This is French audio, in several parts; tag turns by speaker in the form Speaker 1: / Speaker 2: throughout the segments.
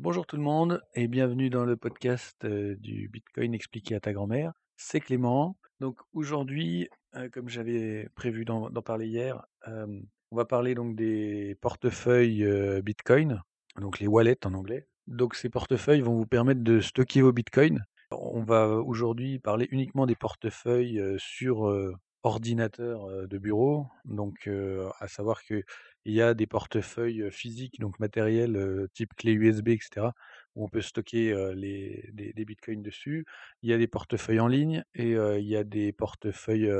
Speaker 1: Bonjour tout le monde et bienvenue dans le podcast euh, du Bitcoin expliqué à ta grand-mère. C'est Clément. Donc aujourd'hui, euh, comme j'avais prévu d'en parler hier, euh, on va parler donc des portefeuilles Bitcoin, donc les wallets en anglais. Donc ces portefeuilles vont vous permettre de stocker vos Bitcoins. On va aujourd'hui parler uniquement des portefeuilles sur ordinateur de bureau. Donc à savoir que il y a des portefeuilles physiques, donc matériels, type clé USB, etc., où on peut stocker les, des, bitcoins dessus. Il y a des portefeuilles en ligne et il y a des portefeuilles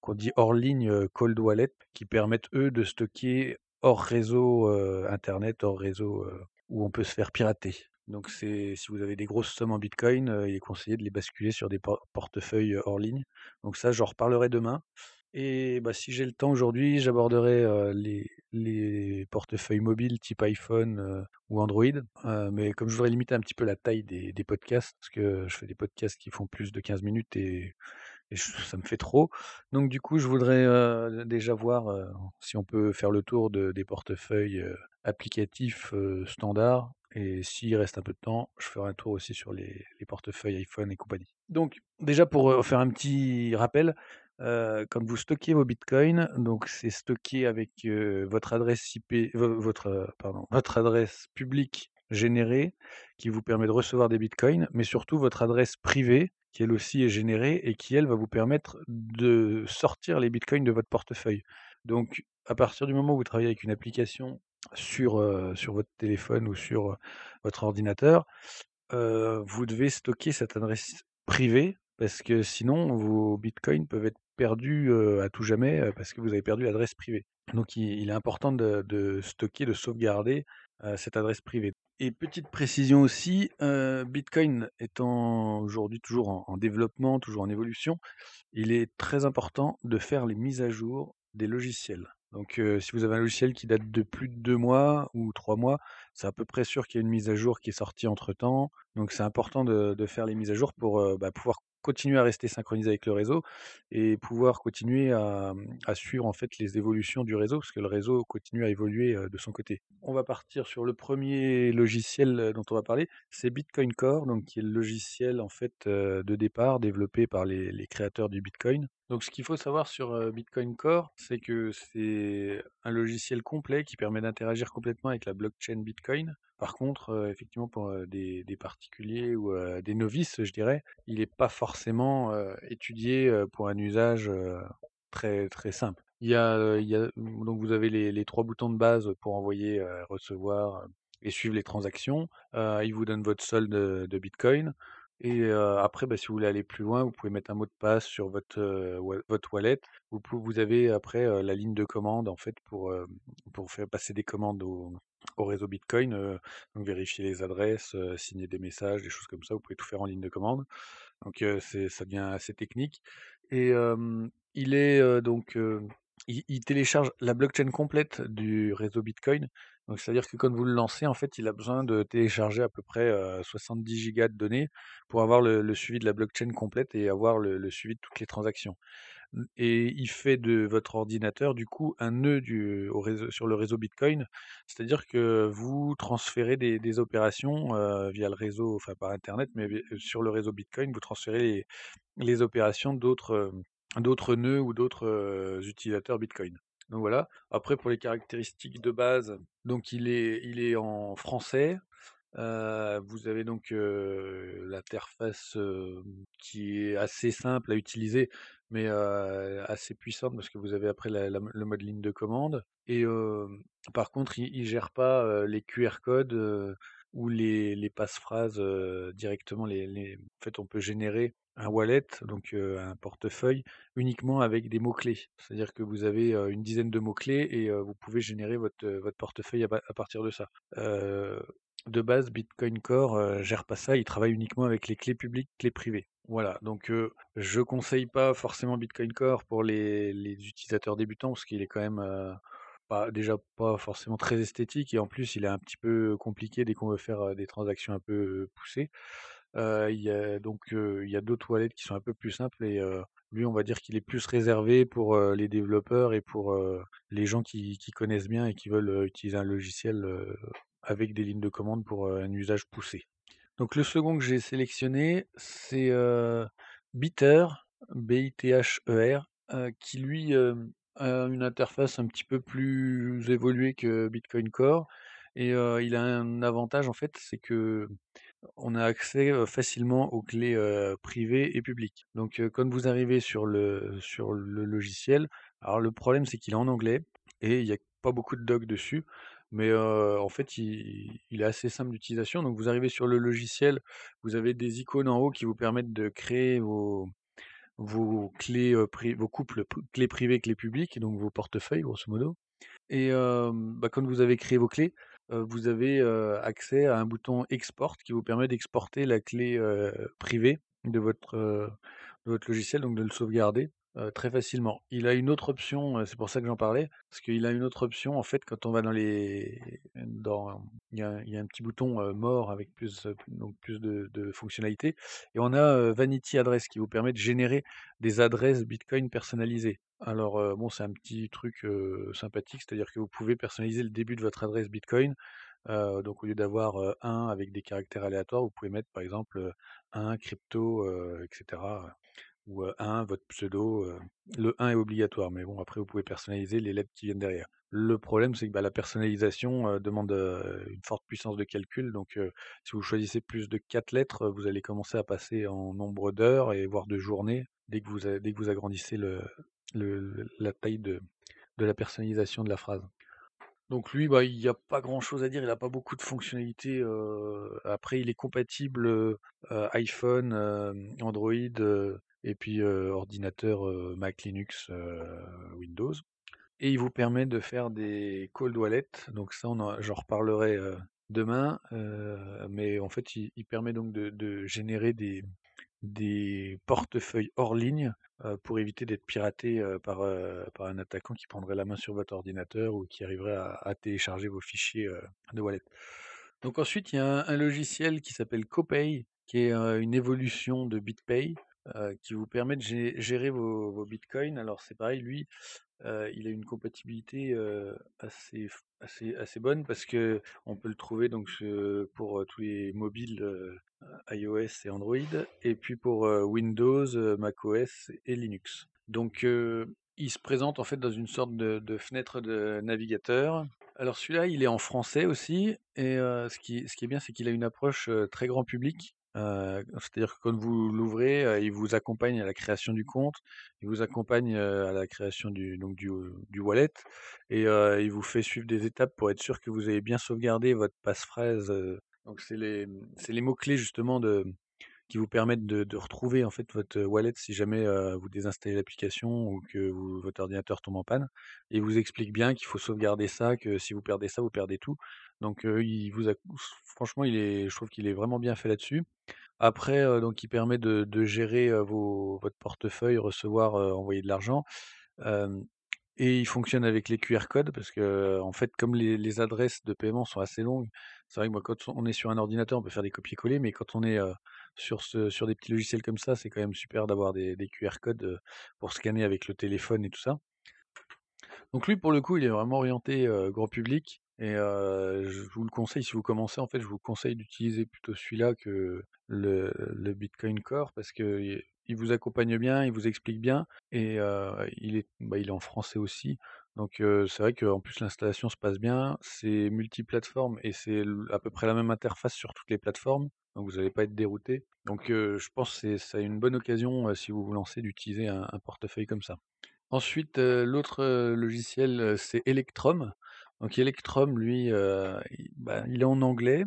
Speaker 1: qu'on dit hors ligne, cold wallet, qui permettent eux de stocker hors réseau internet, hors réseau où on peut se faire pirater. Donc c'est si vous avez des grosses sommes en bitcoin, euh, il est conseillé de les basculer sur des por- portefeuilles euh, hors ligne. Donc ça, j'en reparlerai demain. Et bah, si j'ai le temps aujourd'hui, j'aborderai euh, les, les portefeuilles mobiles type iPhone ou Android. Mais comme je voudrais limiter un petit peu la taille des, des podcasts, parce que je fais des podcasts qui font plus de 15 minutes et, ça me fait trop. Donc du coup, je voudrais déjà voir si on peut faire le tour de, des portefeuilles applicatifs standards. Et s'il reste un peu de temps, je ferai un tour aussi sur les, les portefeuilles iPhone et compagnie. Donc déjà pour faire un petit rappel, quand vous stockez vos bitcoins, donc c'est stocké avec votre adresse IP, vo- votre, pardon, votre adresse publique générée qui vous permet de recevoir des bitcoins, mais surtout votre adresse privée qui elle aussi est générée et qui elle va vous permettre de sortir les bitcoins de votre portefeuille. Donc à partir du moment où vous travaillez avec une application sur, votre téléphone ou sur votre ordinateur, vous devez stocker cette adresse privée parce que sinon vos bitcoins peuvent être perdus à tout jamais parce que vous avez perdu l'adresse privée. Donc il, est important de, stocker, de sauvegarder cette adresse privée. Et petite précision aussi, Bitcoin étant aujourd'hui toujours en développement, toujours en évolution, il est très important de faire les mises à jour des logiciels. Donc si vous avez un logiciel qui date de plus de deux mois ou trois mois, c'est à peu près sûr qu'il y a une mise à jour qui est sortie entre-temps. Donc c'est important de, faire les mises à jour pour bah, pouvoir continuer à rester synchronisé avec le réseau et pouvoir continuer à, à suivre en fait les évolutions du réseau parce que le réseau continue à évoluer de son côté. On va partir sur le premier logiciel dont on va parler, c'est Bitcoin Core, donc qui est le logiciel en fait de départ développé par les créateurs du Bitcoin. Donc ce qu'il faut savoir sur Bitcoin Core, c'est que c'est un logiciel complet qui permet d'interagir complètement avec la blockchain Bitcoin. Par contre, effectivement, pour des, particuliers ou des novices, je dirais, il n'est pas forcément étudié pour un usage très très simple. A donc vous avez les, trois boutons de base pour envoyer, recevoir et suivre les transactions. Il vous donne votre solde de, de Bitcoin. Et après, bah, si vous voulez aller plus loin, vous pouvez mettre un mot de passe sur votre, votre wallet. Vous, vous avez après la ligne de commande en fait pour, pour faire passer des commandes au, au réseau Bitcoin, donc vérifier les adresses, signer des messages, des choses comme ça. Vous pouvez tout faire en ligne de commande. Donc ça devient assez technique. Et il est donc il, télécharge la blockchain complète du réseau Bitcoin. Donc c'est-à-dire que quand vous le lancez, en fait, il a besoin de télécharger à peu près euh, 70 gigas de données pour avoir le, suivi de la blockchain complète et avoir le, suivi de toutes les transactions. N- Et il fait de votre ordinateur, du coup, un nœud sur le réseau Bitcoin. C'est-à-dire que vous transférez des, opérations euh, via le réseau, enfin par Internet, mais vi- sur le réseau Bitcoin, vous transférez les, opérations d'autres euh, d'autres nœuds ou d'autres utilisateurs Bitcoin. Donc voilà. Après, pour les caractéristiques de base, donc il est, il est en français. Vous avez donc l'interface qui est assez simple à utiliser, mais assez puissante parce que vous avez après le mode ligne de commande. Et par contre, il, il gère pas les QR codes ou les, les passe-phrases directement. Les- En fait, on peut générer un wallet, donc un portefeuille, uniquement avec des mots-clés. C'est-à-dire que vous avez une dizaine de mots-clés et vous pouvez générer votre, votre portefeuille à, pa- à partir de ça. De base, Bitcoin Core euh, gère pas ça, il travaille uniquement avec les clés publiques, clés privées. Voilà, donc euh, je conseille pas forcément Bitcoin Core pour les, les utilisateurs débutants parce qu'il est quand même pas, déjà pas forcément très esthétique et en plus il est un petit peu compliqué dès qu'on veut faire des transactions un peu poussées. Il y a, donc euh, y a d'autres wallets qui sont un peu plus simples et lui on va dire qu'il est plus réservé pour les développeurs et pour les gens qui, qui connaissent bien et qui veulent utiliser un logiciel avec des lignes de commande pour un usage poussé. Donc le second que j'ai sélectionné, c'est Bitter, B-I-T-H-E-R, euh, qui lui a une interface un petit peu plus évoluée que Bitcoin Core. Et il a un avantage en fait, c'est que on a accès facilement aux clés privées et publiques. Donc quand vous arrivez sur le, logiciel, alors le problème c'est qu'il est en anglais et il n'y a pas beaucoup de docs dessus. Mais en fait, il, est assez simple d'utilisation. Donc, vous arrivez sur le logiciel, vous avez des icônes en haut qui vous permettent de créer vos, vos clés, vos couples clés privées, clés publiques, donc vos portefeuilles, grosso modo. Et euh, bah, quand vous avez créé vos clés, vous avez accès à un bouton Export qui vous permet d'exporter la clé privée de votre, logiciel, donc de le sauvegarder très facilement. Il a une autre option, c'est pour ça que j'en parlais, parce qu'il a une autre option en fait quand on va dans les, il y a, un petit bouton mort avec plus, de, fonctionnalités, et on a Vanity Address qui vous permet de générer des adresses Bitcoin personnalisées. Alors, bon, c'est un petit truc sympathique, c'est-à-dire que vous pouvez personnaliser le début de votre adresse Bitcoin. Donc, au lieu d'avoir euh, 1 avec des caractères aléatoires, vous pouvez mettre par exemple euh, 1 crypto, etc. Ou euh, 1, votre pseudo. le 1 est obligatoire, mais bon, après, vous pouvez personnaliser les lettres qui viennent derrière. Le problème, c'est que bah, la personnalisation demande une forte puissance de calcul. Donc, si vous choisissez plus de 4 lettres, vous allez commencer à passer en nombre d'heures et voire de journées dès que vous agrandissez le, la taille de, la personnalisation de la phrase. Donc lui, bah, il n'y a pas grand-chose à dire, il n'a pas beaucoup de fonctionnalités. euh, après, il est compatible euh, iPhone, euh, Android et puis ordinateur Mac, Linux, Windows. Et il vous permet de faire des cold wallets. Donc ça, j'en reparlerai demain. mais en fait, il, permet donc de générer des, des portefeuilles hors ligne pour éviter d'être piraté par, par un attaquant qui prendrait la main sur votre ordinateur ou qui arriverait à, télécharger vos fichiers de wallet. Donc ensuite, il y a un, logiciel qui s'appelle Copay, qui est une évolution de BitPay, qui vous permet de gé- gérer vos, bitcoins. Alors c'est pareil, lui, il a une compatibilité assez, assez, assez bonne parce que on peut le trouver donc pour tous les mobiles iOS et Android, et puis pour euh, Windows, euh, macOS et Linux. Donc euh, il se présente en fait dans une sorte de, fenêtre de navigateur. Alors celui-là, il est en français aussi, et euh, ce qui, est bien, c'est qu'il a une approche euh, très grand public. Euh, c'est-à-dire que quand vous l'ouvrez, euh, il vous accompagne à la création du compte, il vous accompagne euh, à la création du, du, du wallet, et euh, il vous fait suivre des étapes pour être sûr que vous avez bien sauvegardé votre passphrase. Donc c'est les, c'est les mots-clés justement de, qui vous permettent de, retrouver en fait votre wallet si jamais vous désinstallez l'application ou que vous- votre ordinateur tombe en panne. Et il vous explique bien qu'il faut sauvegarder ça, que si vous perdez ça, vous perdez tout. Donc il vous a- franchement, il est, je trouve qu'il est vraiment bien fait là-dessus. Après, donc il permet de, gérer vos, votre portefeuille, recevoir, envoyer de l'argent. Et il fonctionne avec les QR codes parce que, en fait, comme les, adresses de paiement sont assez longues, c'est vrai que moi, quand on est sur un ordinateur, on peut faire des copier-coller, mais quand on est sur, ce, sur des petits logiciels comme ça, c'est quand même super d'avoir des, QR codes pour scanner avec le téléphone et tout ça. Donc lui, pour le coup, il est vraiment orienté grand public. Et je vous le conseille, si vous commencez, en fait, je vous conseille d'utiliser plutôt celui-là que le, le Bitcoin Core parce que il vous accompagne bien, il vous explique bien et il est, bah, il est en français aussi. Donc c'est vrai qu'en plus l'installation se passe bien, c'est multiplateforme et c'est à peu près la même interface sur toutes les plateformes. Donc vous n'allez pas être dérouté. Donc je pense que c'est une bonne occasion si vous vous lancez d'utiliser un portefeuille comme ça. Ensuite, l'autre, logiciel, c'est Electrum. Donc Electrum, lui, bah, il est en anglais.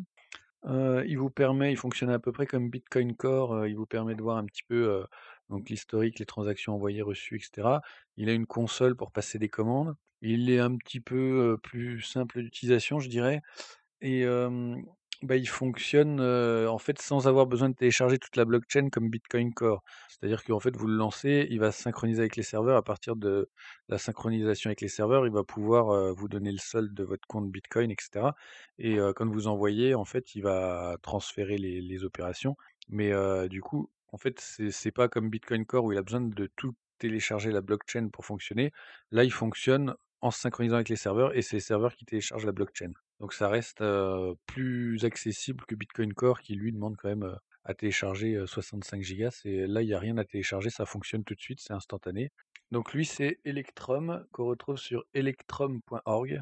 Speaker 1: Heu, il vous permet il fonctionne à peu près comme Bitcoin Core, heu, il vous permet de voir un petit peu, donc l'historique, les transactions envoyées, reçues et cetera. Il a une console pour passer des commandes. Il est un petit peu, plus simple d'utilisation, je dirais. Et bah, il fonctionne, en fait, sans avoir besoin de télécharger toute la blockchain comme Bitcoin Core. C'est-à-dire qu'en fait, vous le lancez, il va se synchroniser avec les serveurs. À partir de la synchronisation avec les serveurs, il va pouvoir, vous donner le solde de votre compte Bitcoin et cetera. Et quand vous envoyez, en fait, il va transférer les opérations. Mais du coup, en fait, c'est pas comme Bitcoin Core où il a besoin de tout télécharger la blockchain pour fonctionner. Là, il fonctionne en se synchronisant avec les serveurs et c'est les serveurs qui téléchargent la blockchain. Donc ça reste, plus accessible que Bitcoin Core qui lui demande quand même, à télécharger, heu, 65 gigas. C'est là, il y a rien à télécharger, ça fonctionne tout de suite, c'est instantané. Donc lui, c'est Electrum qu'on retrouve sur electrum.org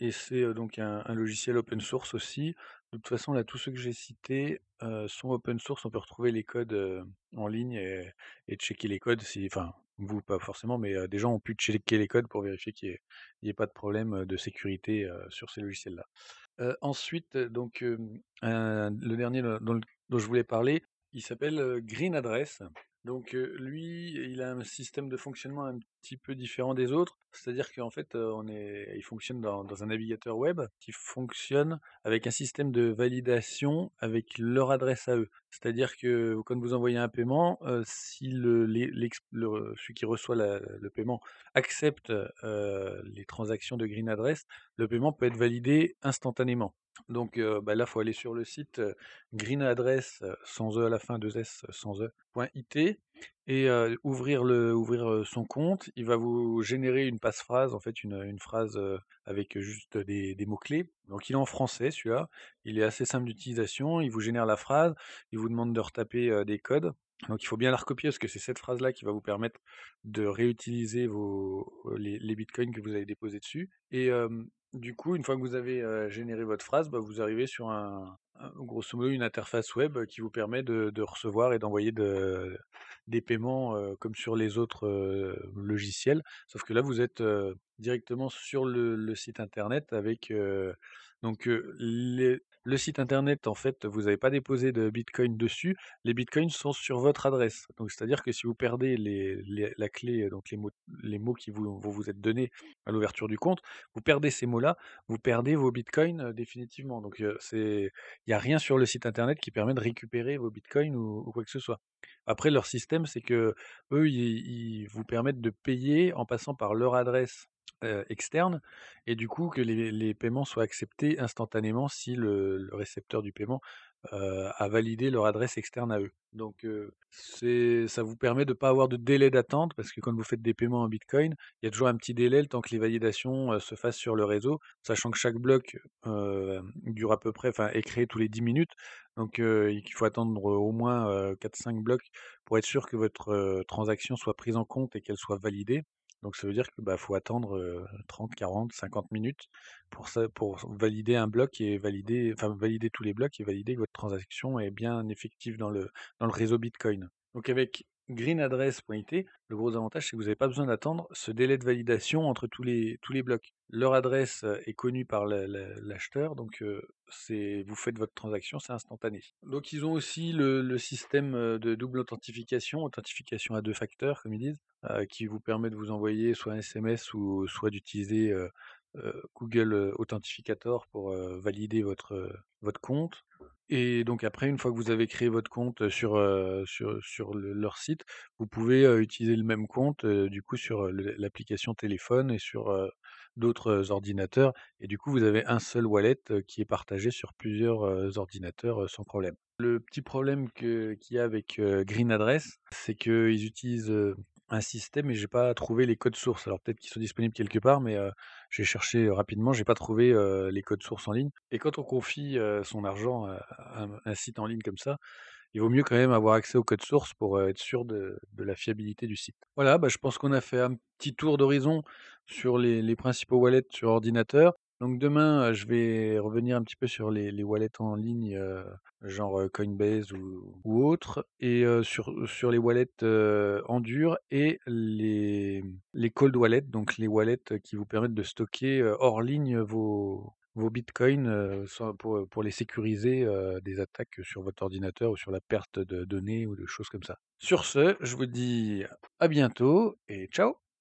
Speaker 1: et c'est, donc un logiciel open source aussi. De toute façon, là, tous ceux que j'ai cités, sont open source. On peut retrouver les codes, en ligne et et checker les codes si enfin, vous pas forcément, mais, des gens ont pu checker les codes pour vérifier qu'il y ait pas de problème, de sécurité, sur ces logiciels-là. Ensuite, donc, le dernier dont je voulais parler, il s'appelle, Green Address. Donc, lui, il a un système de fonctionnement un petit peu différent des autres. C'est-à-dire qu'en fait, on est il fonctionne dans un navigateur web qui fonctionne avec un système de validation avec leur adresse à eux. C'est-à-dire que quand vous envoyez un paiement, si le celui qui reçoit le paiement accepte, les transactions de Green Address, le paiement peut être validé instantanément. Donc, bah, là, faut aller sur le site, heu, Green Address, heu, sans E à la fin, 2 S, euh, sans E, point .it et ouvrir son compte. Il va vous générer une passe-phrase, en fait, une, phrase, avec juste des des mots-clés. Donc il est en français celui-là, il est assez simple d'utilisation, il vous génère la phrase, il vous demande de retaper, des codes. Donc il faut bien la recopier parce que c'est cette phrase-là qui va vous permettre de réutiliser les bitcoins que vous avez déposés dessus et du coup, une fois que vous avez, généré votre phrase, bah, vous arrivez sur un grosso modo une interface web, qui vous permet de recevoir et d'envoyer de des paiements, comme sur les autres, logiciels. Sauf que là, vous êtes, directement sur le le site internet avec, donc, les le site internet, en fait, vous n'avez pas déposé de bitcoin dessus. Les bitcoins sont sur votre adresse. Donc c'est-à-dire que si vous perdez la clé, donc les mots les mots qui vous vous être donnés à l'ouverture du compte, vous perdez ces mots-là, vous perdez vos bitcoins, heu, définitivement. Donc, heu, c'est il y a rien sur le site internet qui permet de récupérer vos bitcoins ou quoi que ce soit. Après leur système, c'est qu'eux, ils ils vous permettent de payer en passant par leur adresse, heu, externe et du coup que les paiements soient acceptés instantanément si le récepteur du paiement, heu, à valider leur adresse externe à eux. Donc, c'est ça vous permet de pas avoir de délai d'attente parce que quand vous faites des paiements en bitcoin, il y a toujours un petit délai le temps que les validations, se fassent sur le réseau, sachant que chaque bloc, dure à peu près enfin est créé tous les 10 minutes. Donc, il faut attendre au moins, heu, 4-5 blocs pour être sûr que votre, transaction soit prise en compte et qu'elle soit validée. Donc ça veut dire que, bah, faut attendre, heu, 30-40-50 minutes pour ça pour valider un bloc et valider enfin valider tous les blocs et valider que votre transaction est bien effective dans le dans le réseau Bitcoin. Donc avec greenaddress.it, le gros avantage, c'est que vous n'avez pas besoin d'attendre ce délai de validation entre tous les, tous les blocs. Leur adresse est connue par la- la- l'acheteur, donc c'est vous faites votre transaction, c'est instantané. Donc ils ont aussi le, le système de double authentification, authentification à deux facteurs, comme ils disent, qui vous permet de vous envoyer soit un SMS ou soit d'utiliser euh, euh, Google euh, Authentificator pour euh, valider votre, euh, votre compte. Et donc après, une fois que vous avez créé votre compte sur, sur sur le leur site, vous pouvez, utiliser le même compte, du coup sur, l'application téléphone et sur, d'autres ordinateurs et du coup vous avez un seul wallet, qui est partagé sur plusieurs, ordinateurs, sans problème. Le petit problème qu'il y a avec, Green Address, c'est qu'ils utilisent, un système et j'ai pas trouvé les codes sources. Alors peut-être qu'ils sont disponibles quelque part, mais, j'ai cherché, rapidement, j'ai pas trouvé, les codes sources en ligne et quand on confie, son argent à un site en ligne comme ça, il vaut mieux quand même avoir accès au code source pour, être sûr de la fiabilité du site. Voilà, bah, je pense qu'on a fait un petit tour d'horizon sur les principaux wallets sur ordinateur. Donc demain, je vais revenir un petit peu sur les wallets en ligne, genre, Coinbase ou autres et sur les wallets, en dur et les cold wallets, donc les wallets qui vous permettent de stocker, hors ligne vos vos bitcoins, pour, les sécuriser, des attaques sur votre ordinateur ou sur la perte de données ou de choses comme ça. Sur ce, je vous dis à bientôt et ciao!